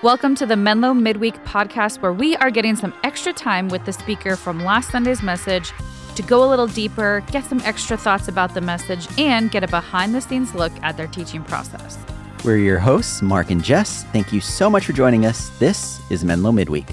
Welcome to the Menlo Midweek podcast, where we are getting some extra time with the speaker from last Sunday's message to go a little deeper, get some extra thoughts about the message, and get a behind the scenes look at their teaching process. We're your hosts, Mark and Jess. Thank you so much for joining us. This is Menlo Midweek.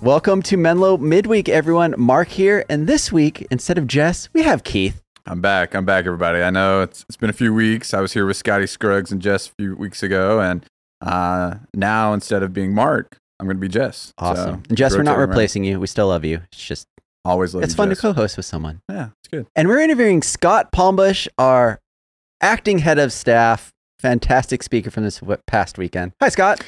Welcome to Menlo Midweek, everyone. Mark here, and this week, instead of Jess, we have Keith. I'm back. I'm back, everybody. I know it's, it's been a few weeks. I was here with Scotty Scruggs and Jess a few weeks ago, and uh, now instead of being Mark, I'm going to be Jess. Awesome. So, Jess, we're not replacing you. We still love you. It's just always love. It's you, fun Jess. to co-host with someone. Yeah, it's good. And we're interviewing Scott Palmbush, our acting head of staff, fantastic speaker from this past weekend. Hi, Scott.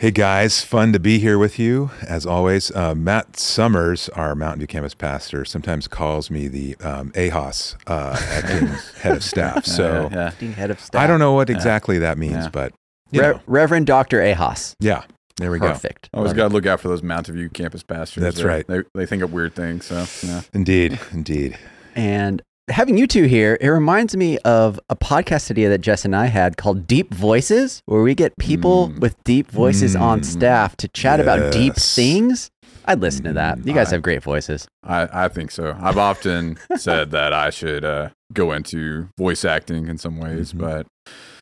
Hey guys, fun to be here with you as always. Uh, Matt Summers, our Mountain View campus pastor, sometimes calls me the um, AHOS, uh, acting head of staff. So yeah, yeah. head of staff. I don't know what exactly yeah. that means, but Re- Reverend Doctor AHOS. Yeah, there we Perfect. go. Perfect. Always got to look out for those Mountain View campus pastors. That's right. They, they think of weird things. So yeah. Indeed, indeed. And having you two here, it reminds me of a podcast idea that Jess and I had called Deep Voices, where we get people mm. with deep voices mm. on staff to chat yes. about deep things. I'd listen to that. You guys I, have great voices. I, I think so. I've often said that I should uh, go into voice acting in some ways, mm-hmm. but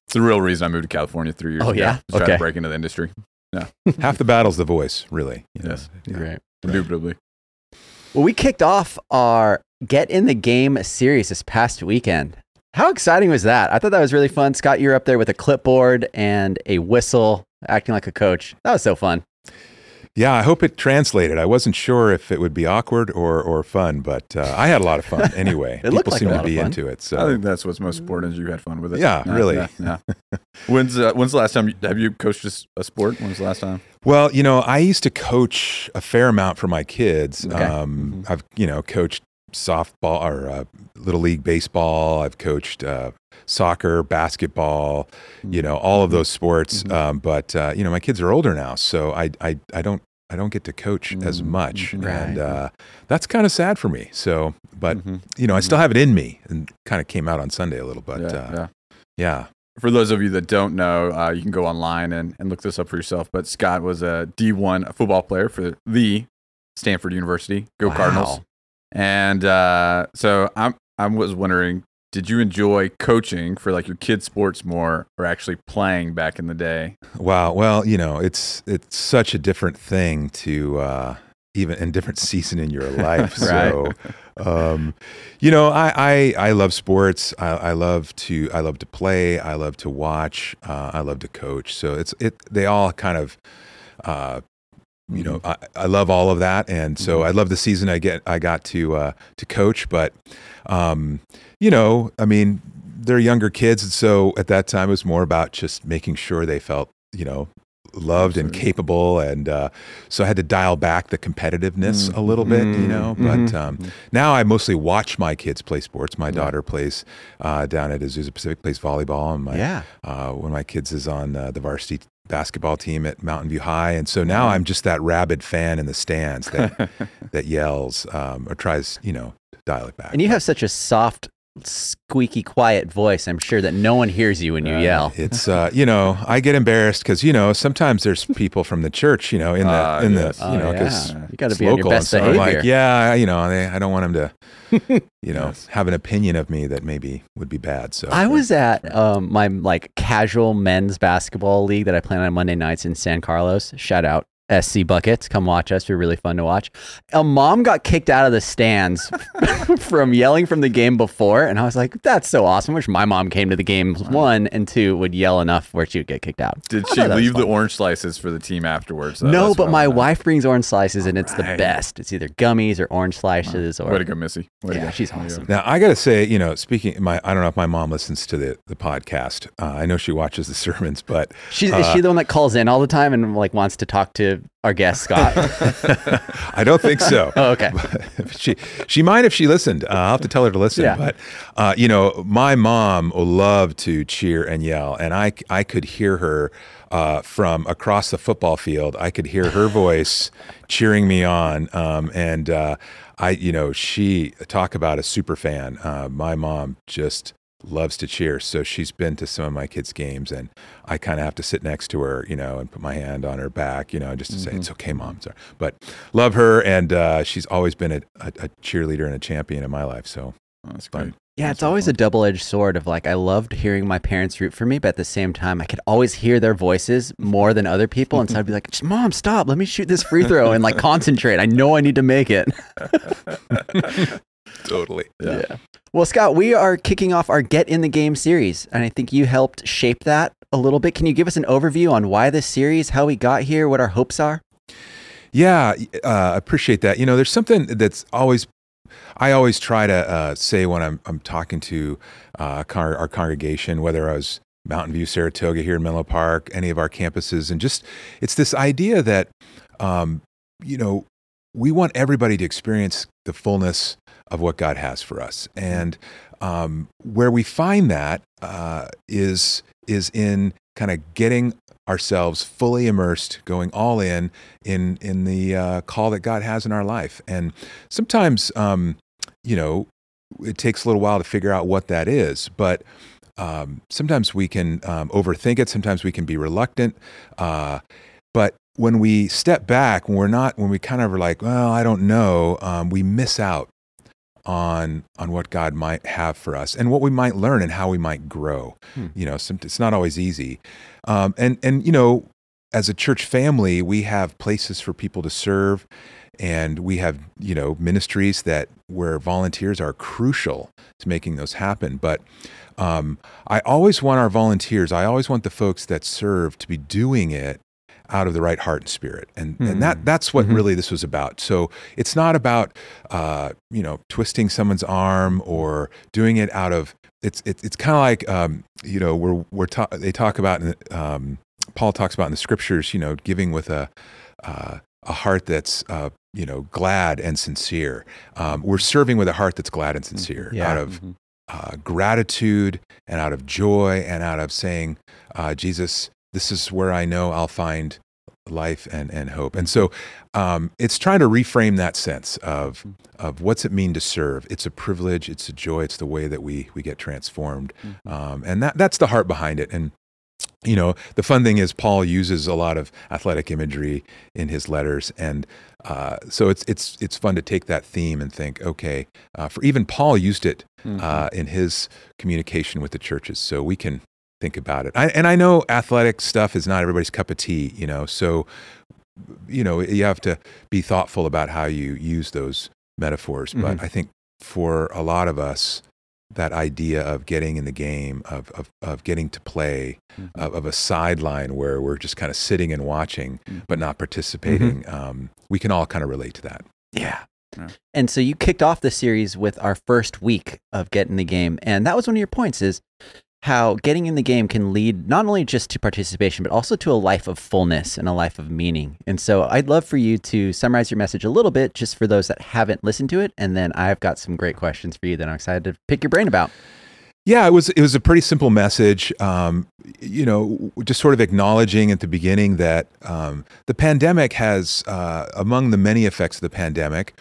it's the real reason I moved to California three years oh, ago. yeah? To okay. to break into the industry. Yeah. Half the battle's the voice, really. Yes. Yeah. Right. Indubitably. Well, we kicked off our Get in the Game series this past weekend. How exciting was that? I thought that was really fun. Scott, you're up there with a clipboard and a whistle, acting like a coach. That was so fun. Yeah, I hope it translated. I wasn't sure if it would be awkward or, or fun, but uh, I had a lot of fun anyway. it People like seem to be into it. So I think that's what's most important is you had fun with it. Yeah, really. Yeah, yeah. when's uh, when's the last time you, have you coached a sport? When's the last time? Well, you know, I used to coach a fair amount for my kids. Okay. Um, mm-hmm. I've you know coached softball or uh, little league baseball. I've coached uh, soccer, basketball, you know, all of mm-hmm. those sports. Mm-hmm. Um, but uh, you know, my kids are older now, so I I, I don't I don't get to coach mm-hmm. as much, right. and uh, that's kind of sad for me. So, but mm-hmm. you know, I still have it in me, and kind of came out on Sunday a little. But yeah, uh, yeah. yeah. For those of you that don't know, uh, you can go online and, and look this up for yourself. But Scott was a D1 football player for the Stanford University. Go wow. Cardinals! And uh, so I'm I was wondering, did you enjoy coaching for like your kids' sports more, or actually playing back in the day? Wow. Well, you know, it's it's such a different thing to uh, even in different season in your life. right. So, um, you know, I, I I love sports. I, I love to I love to play. I love to watch. Uh, I love to coach. So it's it. They all kind of uh, you know mm-hmm. I, I love all of that and so mm-hmm. i love the season i get i got to uh to coach but um you know i mean they're younger kids and so at that time it was more about just making sure they felt you know loved Absolutely. and capable and uh, so i had to dial back the competitiveness mm-hmm. a little bit you know mm-hmm. but um, mm-hmm. now i mostly watch my kids play sports my daughter plays uh, down at azusa pacific plays volleyball and my yeah. uh, one of my kids is on uh, the varsity basketball team at Mountain View High, and so now I'm just that rabid fan in the stands that that yells um, or tries, you know, to dial it back. And you have such a soft, squeaky, quiet voice. I'm sure that no one hears you when you uh, yell. It's uh, you know, I get embarrassed because you know sometimes there's people from the church, you know, in the uh, in yes. the you oh, know because yeah. you got to be on your best so behavior. I'm like, yeah, you know, they, I don't want them to. you know, yes. have an opinion of me that maybe would be bad. So I was at um, my like casual men's basketball league that I play on Monday nights in San Carlos. Shout out SC Buckets. Come watch us. We're really fun to watch. A mom got kicked out of the stands from yelling from the game before. And I was like, that's so awesome. I wish my mom came to the game, one, and two, would yell enough where she would get kicked out. Did she leave the orange slices for the team afterwards? Though? No, but my wife brings orange slices and it's right. the best. It's either gummies or orange slices wow. or. Way to go, Missy. Way yeah, go. she's awesome. Now, I got to say, you know, speaking, my I don't know if my mom listens to the, the podcast. Uh, I know she watches the sermons, but. She's, uh, is she the one that calls in all the time and like wants to talk to our guest Scott? I don't think so. oh, okay. she she might if she listened. Uh, I'll have to tell her to listen. Yeah. But uh, you know, my mom loved to cheer and yell, and I I could hear her uh, from across the football field. I could hear her voice cheering me on, um, and uh, I you know she talk about a super fan. Uh, my mom just loves to cheer. So she's been to some of my kids' games, and I kind of have to sit next to her, you know, and put my hand on her back, you know, just to say Mhm. it's okay, mom. Sorry, but love her, and uh, she's always been a, a, a cheerleader and a champion in my life. So Oh, that's Fun. great. Yeah, it's always a double edged sword of like, I loved hearing my parents root for me, but at the same time, I could always hear their voices more than other people. And so I'd be like, Mom, stop, let me shoot this free throw and like concentrate. I know I need to make it. totally. Yeah. Well, Scott, we are kicking off our Get in the Game series, and I think you helped shape that a little bit. Can you give us an overview on why this series, how we got here, what our hopes are? Yeah, uh, I appreciate that. You know, there's something that's always, I always try to uh, say when I'm I'm talking to uh, con- our congregation, whether I was Mountain View, Saratoga here in Menlo Park, any of our campuses, and just it's this idea that, um, you know, we want everybody to experience the fullness of what God has for us, and um, where we find that uh, is is in kind of getting ourselves fully immersed, going all in in in the uh, call that God has in our life. And sometimes, um, you know, it takes a little while to figure out what that is, but. Um, sometimes we can um, overthink it. Sometimes we can be reluctant. Uh, but when we step back, when we're not, when we kind of are like, well, I don't know, um, we miss out on on what God might have for us and what we might learn and how we might grow. Hmm. You know, some, it's not always easy. Um, and and you know, as a church family, we have places for people to serve, and we have you know ministries that where volunteers are crucial to making those happen. But um, I always want our volunteers. I always want the folks that serve to be doing it out of the right heart and spirit, and and that that's what Mhm. really this was about. So it's not about uh, you know twisting someone's arm or doing it out of it's it, it's kind of like um, you know we're we're ta- they talk about in the, um, Paul talks about in the scriptures you know giving with a uh, a heart that's uh, you know glad and sincere. Um, we're serving with a heart that's glad and sincere Yeah. out of Mhm. uh, gratitude and out of joy and out of saying, uh, Jesus, this is where I know I'll find life and, and hope. And so um, it's trying to reframe that sense of, of what's it mean to serve. It's a privilege, it's a joy, it's the way that we, we get transformed. Mhm. Um, and that, that's the heart behind it. And you know, the fun thing is Paul uses a lot of athletic imagery in his letters, and uh, so it's it's it's fun to take that theme and think, okay, uh, for even Paul used it Mhm. uh, in his communication with the churches, so we can think about it. I, and I know athletic stuff is not everybody's cup of tea, you know, so you know you have to be thoughtful about how you use those metaphors. But Mhm. I think for a lot of us, that idea of getting in the game, of of, of getting to play, Mhm. of, of a sideline where we're just kind of sitting and watching, Mhm. but not participating, um, we can all kind of relate to that. Yeah. Yeah. And so you kicked off the series with our first week of getting the Game. And that was one of your points is how getting in the game can lead not only just to participation, but also to a life of fullness and a life of meaning. And so I'd love for you to summarize your message a little bit just for those that haven't listened to it. And then I've got some great questions for you that I'm excited to pick your brain about. Yeah, it was it was a pretty simple message. Um, you know, just sort of acknowledging at the beginning that um, the pandemic has, uh, among the many effects of the pandemic,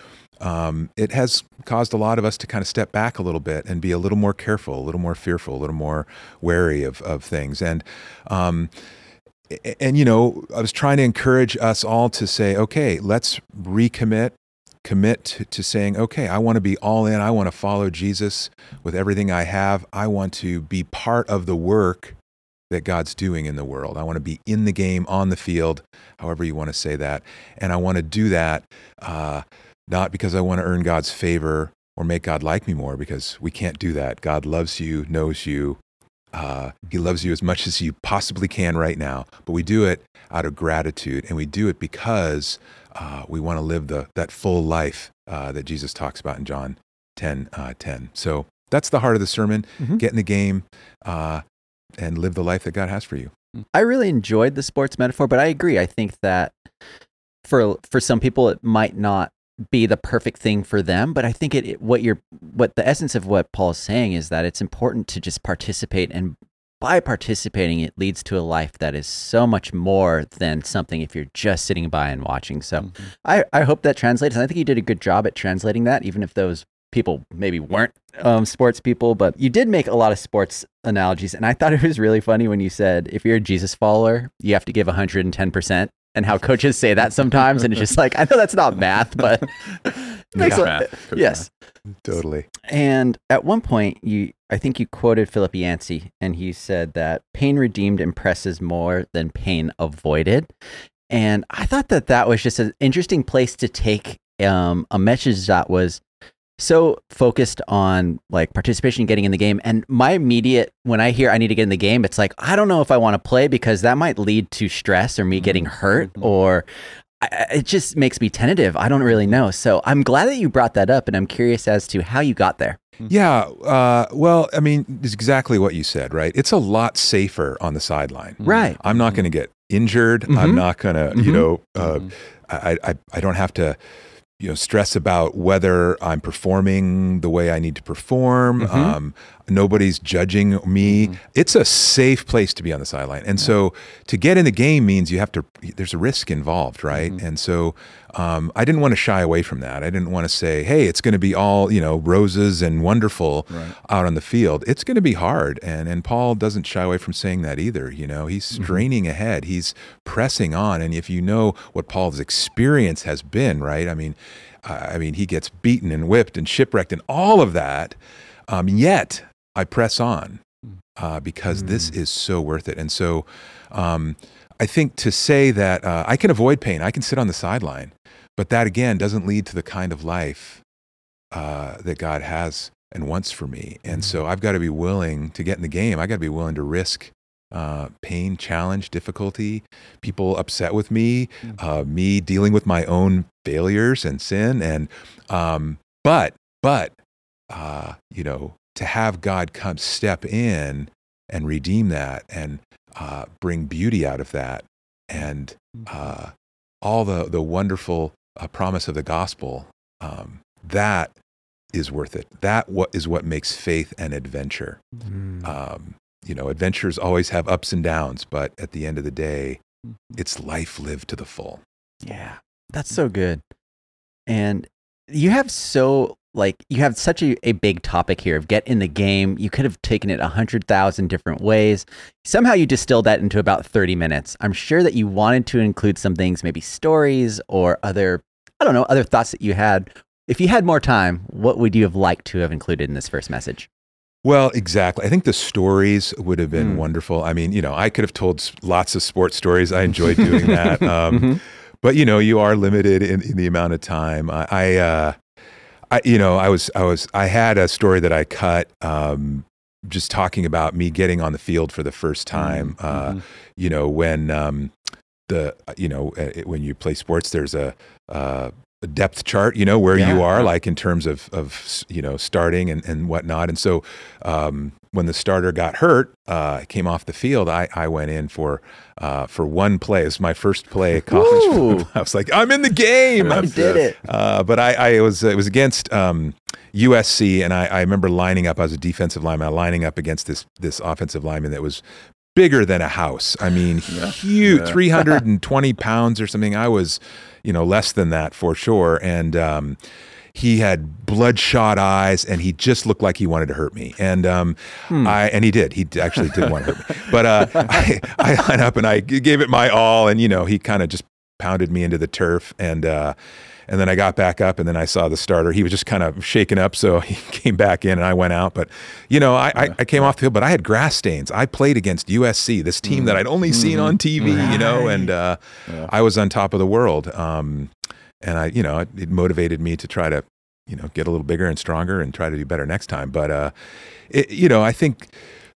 um, it has caused a lot of us to kind of step back a little bit and be a little more careful, a little more fearful, a little more wary of of things. And um, and you know, I was trying to encourage us all to say, okay, let's recommit, commit to, to saying, okay, I want to be all in. I want to follow Jesus with everything I have. I want to be part of the work that God's doing in the world. I want to be in the game, on the field, however you want to say that. And I want to do that uh, not because I want to earn God's favor or make God like me more, because we can't do that. God loves you, knows you. Uh, he loves you as much as you possibly can right now. But we do it out of gratitude, and we do it because uh, we want to live the, that full life uh, that Jesus talks about in John 10, uh, 10. So that's the heart of the sermon. Mhm. Get in the game uh, and live the life that God has for you. I really enjoyed the sports metaphor, but I agree. I think that for for some people it might not be the perfect thing for them, but I think it, it what you're what the essence of what Paul's saying is that it's important to just participate and by participating it leads to a life that is so much more than something if you're just sitting by and watching. So Mhm. I, I hope that translates. And I think you did a good job at translating that, even if those people maybe weren't um, sports people, but you did make a lot of sports analogies. And I thought it was really funny when you said if you're a Jesus follower, you have to give 110%. And how coaches say that sometimes. and it's just like, I know that's not math, but makes Yeah. a- Math. Yes. Totally. And at one point, you, I think you quoted Philip Yancey, and he said that pain redeemed impresses more than pain avoided. And I thought that that was just an interesting place to take um, a message that was so focused on like participation, getting in the game. And my immediate, when I hear I need to get in the game, it's like, I don't know if I want to play because that might lead to stress or me getting hurt Mhm. or I, I- it just makes me tentative. I don't really know. So I'm glad that you brought that up, and I'm curious as to how you got there. Yeah. Uh, well, I mean, it's exactly what you said, right? It's a lot safer on the sideline. Right. I'm not going to get injured. Mhm. I'm not going to, you know, uh. I, I, I don't have to, you know, stress about whether I'm performing the way I need to perform. Mhm. Um, nobody's judging me. Mhm. It's a safe place to be on the sideline. And so to get in the game means you have to, there's a risk involved, right? Mhm. And so um, I didn't want to shy away from that. I didn't want to say, hey, it's going to be all, you know, roses and wonderful Right. out on the field. It's going to be hard. And, and Paul doesn't shy away from saying that either. You know, he's straining ahead, he's pressing on. And if you know what Paul's experience has been, right? I mean, I mean, he gets beaten and whipped and shipwrecked and all of that. Um, yet I press on uh, because this is so worth it. And so um, I think to say that uh, I can avoid pain, I can sit on the sideline, but that again doesn't lead to the kind of life uh, that God has and wants for me. And so I've got to be willing to get in the game. I got to be willing to risk uh, pain, challenge, difficulty, people upset with me, uh, me dealing with my own failures and sin. And um, but but uh, you know to have God come step in and redeem that and uh, bring beauty out of that and uh, all the the wonderful uh, promise of the gospel um, that is worth it. That what is what makes faith an adventure. Um, you know, adventures always have ups and downs, but at the end of the day, it's life lived to the full. Yeah, that's so good. And you have so like you have such a, a big topic here of get in the game. You could have taken it a hundred thousand different ways. Somehow you distilled that into about thirty minutes. I'm sure that you wanted to include some things, maybe stories or other I don't know, other thoughts that you had. If you had more time, what would you have liked to have included in this first message? Well, exactly. I think the stories would have been Mm. wonderful. I mean, you know, I could have told lots of sports stories. I enjoyed doing that. Um, Mhm. but you know, you are limited in, in the amount of time. I, I, uh, I, you know, I was, I was, I had a story that I cut, um, just talking about me getting on the field for the first time. Uh, Mhm. you know, when, um, the, you know, uh, it- when you play sports, there's a, uh, a depth chart, you know, where Yeah. you are, like in terms of, of, you know, starting and, and whatnot. And so, um, when the starter got hurt, uh, came off the field, I, I went in for, uh, for one play. It was my first play at college. I was like, I'm in the game. I did it. uh, but I, I was it was against um, USC, and I, I remember lining up. I was a defensive lineman, lining up against this this offensive lineman that was bigger than a house. I mean, Yeah. huge, Yeah. three hundred and twenty pounds or something. I was, you know, less than that for sure, and. Um, he had bloodshot eyes, and he just looked like he wanted to hurt me. And um, Hmm. I and he did. He actually did want to hurt me. But uh, I, I lined up and I gave it my all, and you know, he kind of just pounded me into the turf, and uh, and then I got back up, and then I saw the starter. He was just kind of shaken up, so he came back in, and I went out. But you know, I, I, I came off the field, but I had grass stains. I played against USC, this team that I'd only seen on TV, you know, and uh, Yeah. I was on top of the world. Um, and I, you know, it, it motivated me to try to, you know, get a little bigger and stronger and try to do better next time. But, uh, it, you know, I think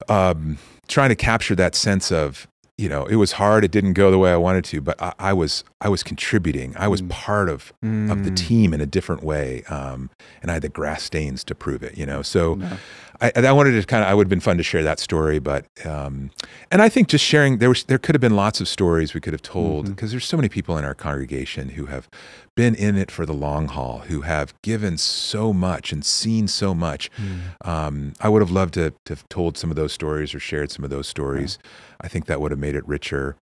um, trying to capture that sense of, you know, it was hard. It didn't go the way I wanted to, but I, I was, I was contributing. I was Mm. part of of the Mm. team in a different way, um, and I had the grass stains to prove it. You know, so Yeah. I, I wanted to kind of. I would have been fun to share that story, but um, and I think just sharing there was there could have been lots of stories we could have told because there's so many people in our congregation who have been in it for the long haul, who have given so much and seen so much. Um, I would have loved to to have told some of those stories or shared some of those stories. I think that would have made it richer.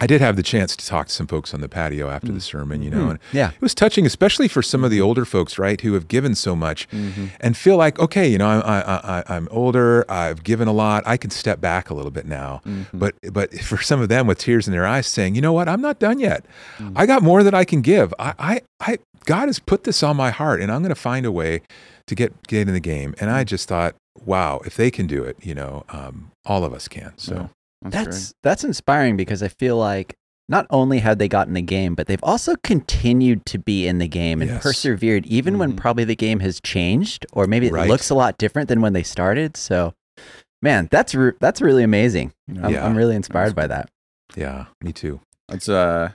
I did have the chance to talk to some folks on the patio after the sermon, you know, and Yeah. it was touching, especially for some of the older folks, right, who have given so much Mm-hmm. and feel like, okay, you know, I, I, I, I'm older, I've given a lot, I can step back a little bit now. Mm-hmm. But, but for some of them with tears in their eyes, saying, you know what, I'm not done yet. Mm. I got more that I can give. I, I, I, God has put this on my heart, and I'm going to find a way to get get in the game. And Mm. I just thought, wow, if they can do it, you know, um, all of us can. So. That's, That's that's inspiring because I feel like not only have they gotten the game, but they've also continued to be in the game and Yes. persevered, even when Mhm. probably the game has changed, or maybe it Right. looks a lot different than when they started. So, man, that's re- that's really amazing. great. I'm, Yeah. I'm really inspired by that. Yeah, me too. That's a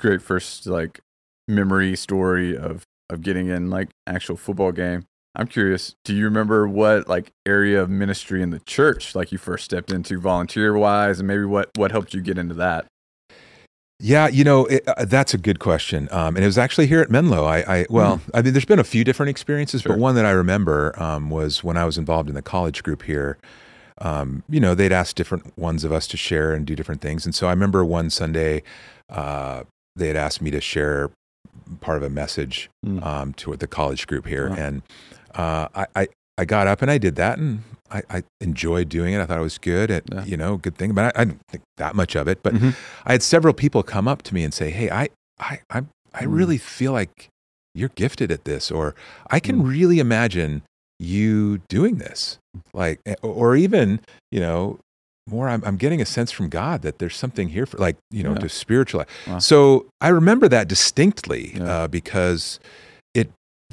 great first like memory story of of getting in like actual football game. I'm curious, do you remember what like area of ministry in the church like you first stepped into volunteer wise and maybe what what helped you get into that? Yeah, you know it, uh, that's a good question, um, and it was actually here at Menlo. I, I well, I mean, there's been a few different experiences, Sure. but one that I remember um, was when I was involved in the college group here. Um, you know, they'd ask different ones of us to share and do different things, and so I remember one Sunday uh, they had asked me to share part of a message Mm. um, to the college group here, Wow. and uh, I, I I got up and I did that, and I, I enjoyed doing it. I thought it was good, at, Yeah. you know, good thing, but I, I didn't think that much of it, but. Mhm. I had several people come up to me and say, "Hey, I, I, I, I Mm. really feel like you're gifted at this, or I can Mm. really imagine you doing this, like, eh, or even, you know, more. I'm, I'm getting a sense from God that there's something here for, like, you know, Yeah. to spiritualize. Wow. So I remember that distinctly Yeah. uh, because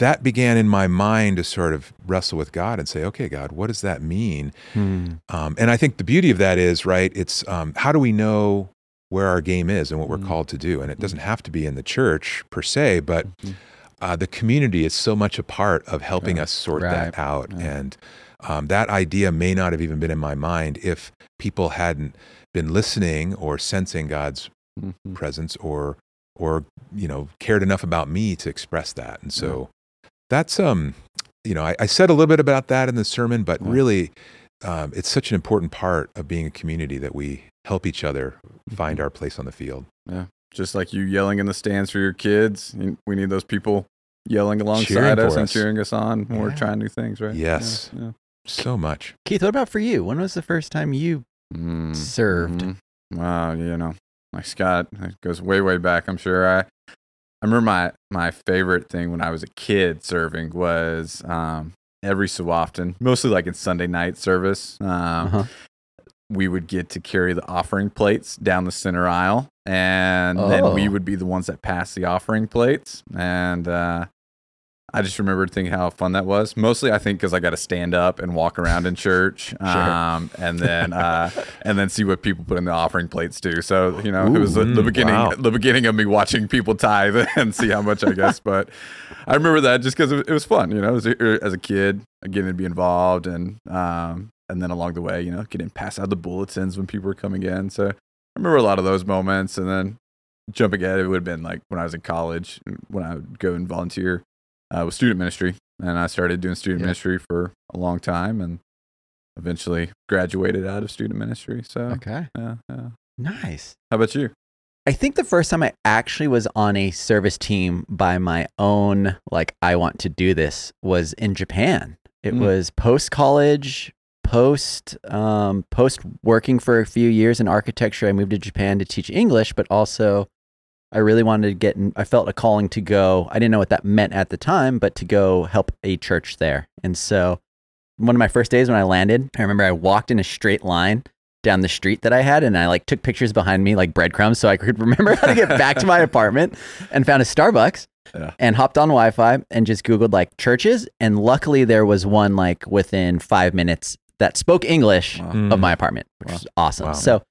that began in my mind to sort of wrestle with God and say, "Okay, God, what does that mean?" Um, and I think the beauty of that is, right, it's um, how do we know where our game is and what we're Mhm. called to do? And it doesn't have to be in the church per se, but Mhm. uh, the community is so much a part of helping Yeah. us sort Right. that out. Yeah. And um, that idea may not have even been in my mind if people hadn't been listening or sensing God's Mhm. presence or or you know cared enough about me to express that and so that's um you know I, I said a little bit about that in the sermon but Yeah. really um, it's such an important part of being a community that we help each other find Mm-hmm. our place on the field Yeah, Just like you yelling in the stands for your kids, we need those people yelling alongside Cheering us and cheering us on when we're trying new things, right? Yes. Yeah. yeah. so much Keith, what about for you? When was the first time you Mm, served? mhm. Wow, you know, like Scott, it goes way, way back. I'm sure. I, I remember my my favorite thing when I was a kid serving was um, every so often, mostly like in Sunday night service. Um, Uh-huh. We would get to carry the offering plates down the center aisle, and then we Oh. would be the ones that pass the offering plates. And uh, I just remembered thinking how fun that was. Mostly, I think because I got to stand up and walk around in church, um, and then uh, and then see what people put in the offering plates too. So you know, it was the, the beginning, wow. the beginning of me watching people tithe and see how much I guess. But I remember that just because it, it was fun. You know, as a, as a kid, getting to be involved, and um, and then along the way, you know, getting passed out the bulletins when people were coming in. So I remember a lot of those moments, and then jumping ahead, it would have been like when I was in college, when I would go and volunteer uh, with student ministry, and I started doing student Yeah. ministry for a long time, and eventually graduated out of student ministry. So Okay. yeah, yeah. Nice. How about you? I think the first time I actually was on a service team by my own, like, I want to do this was in Japan. It Mm. was post college, post um, post working for a few years in architecture. I moved to Japan to teach English, but also I really wanted to get. In, I felt a calling to go. I didn't know what that meant at the time, but to go help a church there. And so, one of my first days when I landed, I remember I walked in a straight line down the street that I had, and I like took pictures behind me like breadcrumbs, so I could remember how to get back to my apartment. And found a Starbucks, Yeah. and hopped on Wi-Fi and just googled like churches, and luckily there was one like within five minutes that spoke English Wow. Mm. of my apartment, which Wow. was awesome. Wow. So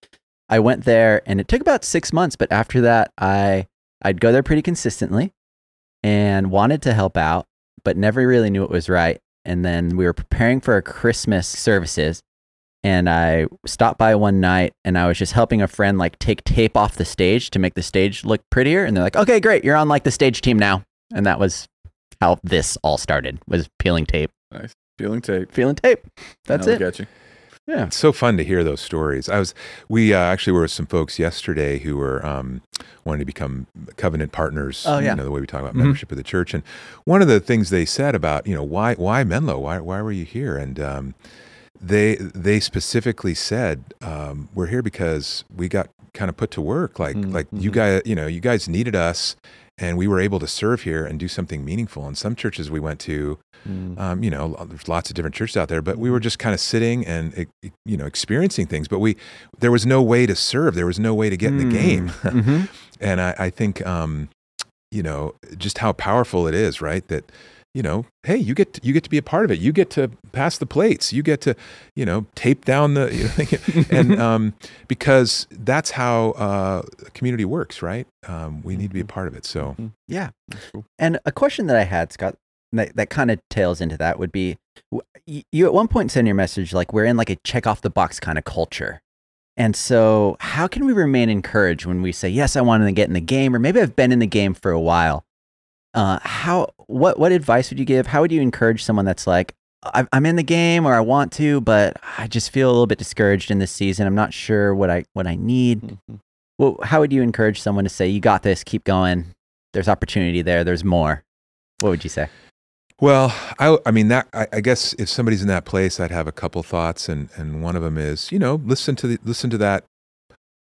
I went there, and it took about six months, but after that, I I'd go there pretty consistently, and wanted to help out, but never really knew it was right. And then we were preparing for our Christmas services, and I stopped by one night, and I was just helping a friend like take tape off the stage to make the stage look prettier. And they're like, "Okay, great, you're on like the stage team now." And that was how this all started was peeling tape, Nice Peeling tape. peeling tape. That's it. got you. Yeah. It's so fun to hear those stories. I was, we uh, actually were with some folks yesterday who were um, wanting to become covenant partners. Oh, yeah. You know the way we talk about Mhm. membership of the church, and one of the things they said about you know why why Menlo why why were you here and um, they they specifically said um, we're here because we got kind of put to work like Mm, like you mhm. guys you know you guys needed us and we were able to serve here and do something meaningful and some churches we went to Mm. um, you know, there's lots of different churches out there, but we were just kind of sitting and you know experiencing things. But we there was no way to serve. There was no way to get in the game. hmm and I, I think um, you know just how powerful it is, right? That you know, hey, you get to, you get to be a part of it. You get to pass the plates. You get to you know tape down the you know, and um, because that's how uh, community works, right? Um, we need to be a part of it. So Yeah. Cool. And a question that I had, Scott, that, that kind of tails into that would be you at one point said in your message, like, we're in like a check off the box kind of culture. And so, how can we remain encouraged when we say, yes, I want to get in the game, or maybe I've been in the game for a while? Uh, how, what, what advice would you give? How would you encourage someone that's like, "I- I'm in the game or I want to, but I just feel a little bit discouraged in this season. I'm not sure what I, what I need. Mhm. Well, how would you encourage someone to say, you got this, keep going? There's opportunity there, there's more. What would you say? Well, I, I mean that. I, I guess if somebody's in that place, I'd have a couple thoughts, and and one of them is, you know, listen to the listen to that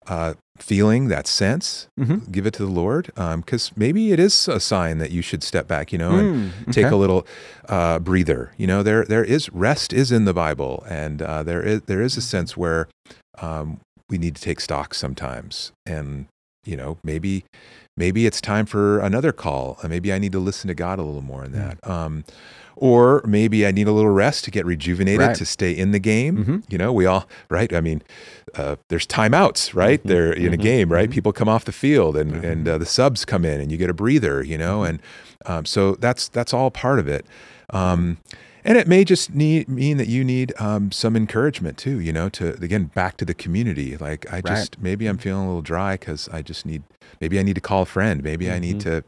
uh, feeling, that sense, Mhm. give it to the Lord, because maybe it is a sign that you should step back, you know, and Mm, take a little uh, breather. You know, there there is rest is in the Bible, and uh, there is there is a sense where um, we need to take stock sometimes, and you know, maybe maybe it's time for another call. Uh, Maybe I need to listen to God a little more in that. Um, or maybe I need a little rest to get rejuvenated Right. to stay in the game. Mhm. You know, we all right. I mean, uh, there's timeouts, right? Mhm. They're in a Mhm. game, right? Mhm. People come off the field, and Mhm. and uh, the subs come in, and you get a breather. You know, and um, so that's that's all part of it. Um, and it may just need mean that you need um, some encouragement too. You know, to again back to the community. Like I just maybe I'm feeling a little dry because I just need maybe I need to call a friend. Maybe I need Mhm. to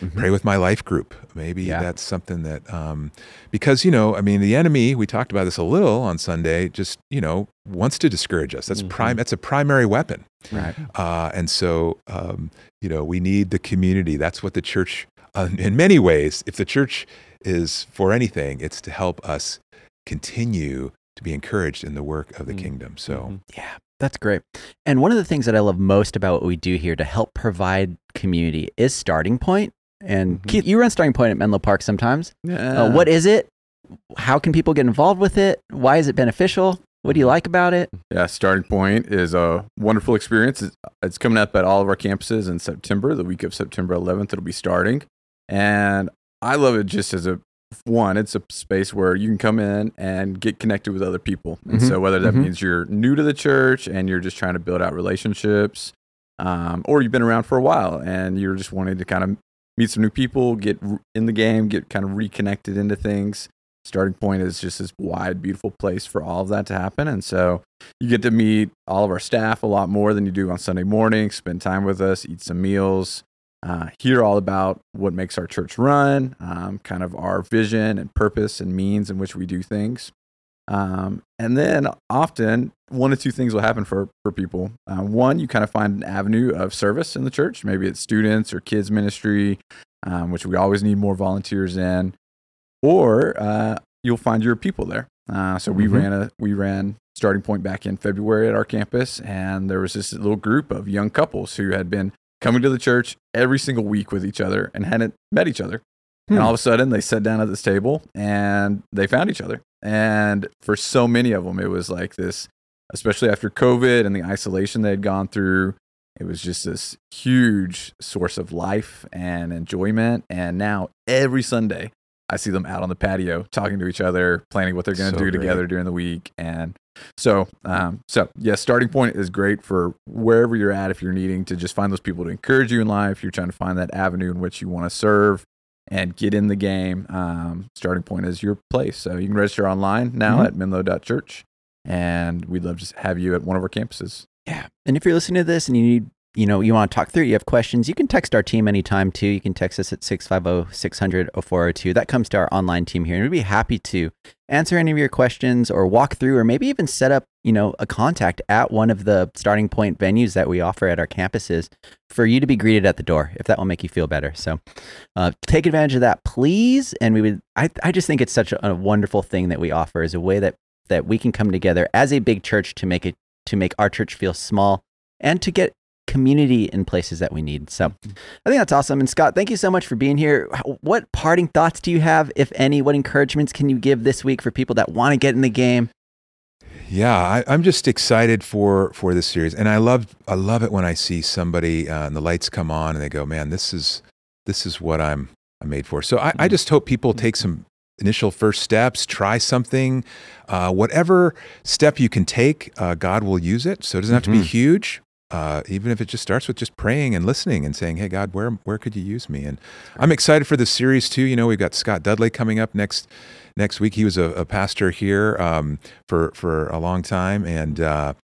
Mhm. pray with my life group. Maybe Yeah. that's something that um, because you know I mean the enemy. We talked about this a little on Sunday. Just you know wants to discourage us. That's Mhm. prime. That's a primary weapon. Right. Uh, and so, um, you know, we need the community. That's what the church, in many ways, if the church is for anything, it's to help us continue to be encouraged in the work of the Mm. kingdom. So, Mhm. Yeah, that's great. And one of the things that I love most about what we do here to help provide community is Starting Point. And Mhm. Keith, you run Starting Point at Menlo Park sometimes. Yeah. Uh, what is it? How can people get involved with it? Why is it beneficial? What do you like about it? Yeah, Starting Point is a wonderful experience. It's, it's coming up at all of our campuses in September. The week of September 11th, it'll be starting. And I love it just as a one, it's a space where you can come in and get connected with other people. And Mhm. so, whether that Mhm. means you're new to the church and you're just trying to build out relationships, um, or you've been around for a while and you're just wanting to kind of meet some new people, get in the game, get kind of reconnected into things. Starting Point is just this wide, beautiful place for all of that to happen. And so you get to meet all of our staff a lot more than you do on Sunday morning, spend time with us, eat some meals, uh, hear all about what makes our church run, um, kind of our vision and purpose and means in which we do things. Um, and then often one of two things will happen for, for people. Uh, one, you kind of find an avenue of service in the church. Maybe it's students or kids ministry, um, which we always need more volunteers in. Or uh, you'll find your people there. Uh, so we Mhm. ran a we ran starting point back in February at our campus, and there was this little group of young couples who had been coming to the church every single week with each other and hadn't met each other. And Hmm. all of a sudden, they sat down at this table and they found each other. And for so many of them, it was like this, especially after COVID and the isolation they had gone through. It was just this huge source of life and enjoyment. And now every Sunday, I see them out on the patio talking to each other, planning what they're going to So do great. together during the week. And so, um, so yes, starting point is great for wherever you're at. If you're needing to just find those people to encourage you in life, you're trying to find that avenue in which you want to serve and get in the game. Um, starting point is your place. So you can register online now Mhm. at menlo.church, and we'd love to have you at one of our campuses. Yeah. And if you're listening to this and you need you know, you want to talk through, you have questions, you can text our team anytime too. You can text us at 650 600 0402. That comes to our online team here. And we'd be happy to answer any of your questions or walk through or maybe even set up, you know, a contact at one of the starting point venues that we offer at our campuses for you to be greeted at the door if that will make you feel better. So uh, take advantage of that, please. And we would, I, I just think it's such a, a wonderful thing that we offer as a way that, that we can come together as a big church to make it, to make our church feel small and to get community in places that we need. So I think that's awesome. And Scott, thank you so much for being here. What parting thoughts do you have, if any? What encouragements can you give this week for people that want to get in the game? Yeah, I, I'm just excited for for this series, and I love I love it when I see somebody uh, and the lights come on and they go, "Man, this is this is what I'm I'm made for." So I, I just hope people take some initial first steps, try something, uh, whatever step you can take, uh, God will use it. So it doesn't have to be Mhm. huge. Uh, even if it just starts with just praying and listening and saying, "Hey God, where where could you use me?" And I'm excited for this series too. You know, we've got Scott Dudley coming up next next week. He was a, a pastor here um, for for a long time, and uh,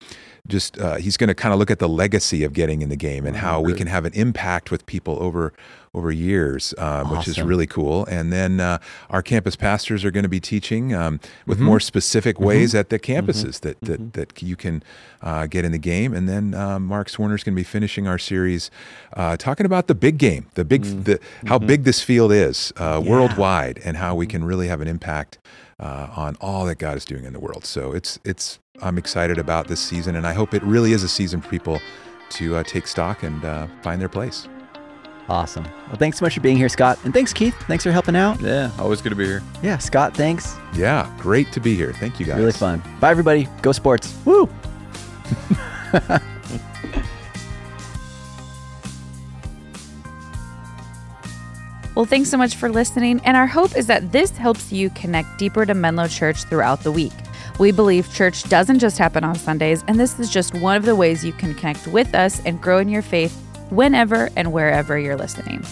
just uh, he's going to kind of look at the legacy of getting in the game and how we can have an impact with people over over years, um, which is really cool. And then uh, our campus pastors are going to be teaching um, with Mhm. more specific ways at the Mm-hmm. campuses that, that that you can uh, get in the game. And then um, Mark Swerner's going to be finishing our series uh, talking about the big game, the big, the, how big this field is uh, worldwide, and how we can really have an impact uh, on all that God is doing in the world. So it's it's I'm excited about this season, and I hope it really is a season for people to uh, take stock and uh, find their place. Awesome. Well, thanks so much for being here, Scott. And thanks, Keith. Thanks for helping out. Yeah, always good to be here. Yeah, Scott, thanks. Yeah, great to be here. Thank you guys. Really fun. Bye, everybody. Go sports. Woo! Well, thanks so much for listening. And our hope is that this helps you connect deeper to Menlo Church throughout the week. We believe church doesn't just happen on Sundays, and this is just one of the ways you can connect with us and grow in your faith whenever and wherever you're listening.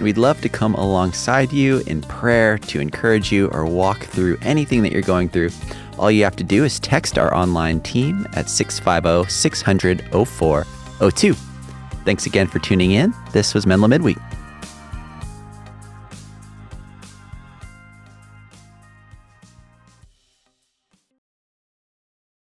We'd love to come alongside you in prayer to encourage you or walk through anything that you're going through. All you have to do is text our online team at 650 600 0402. Thanks again for tuning in. This was Menlo Midweek.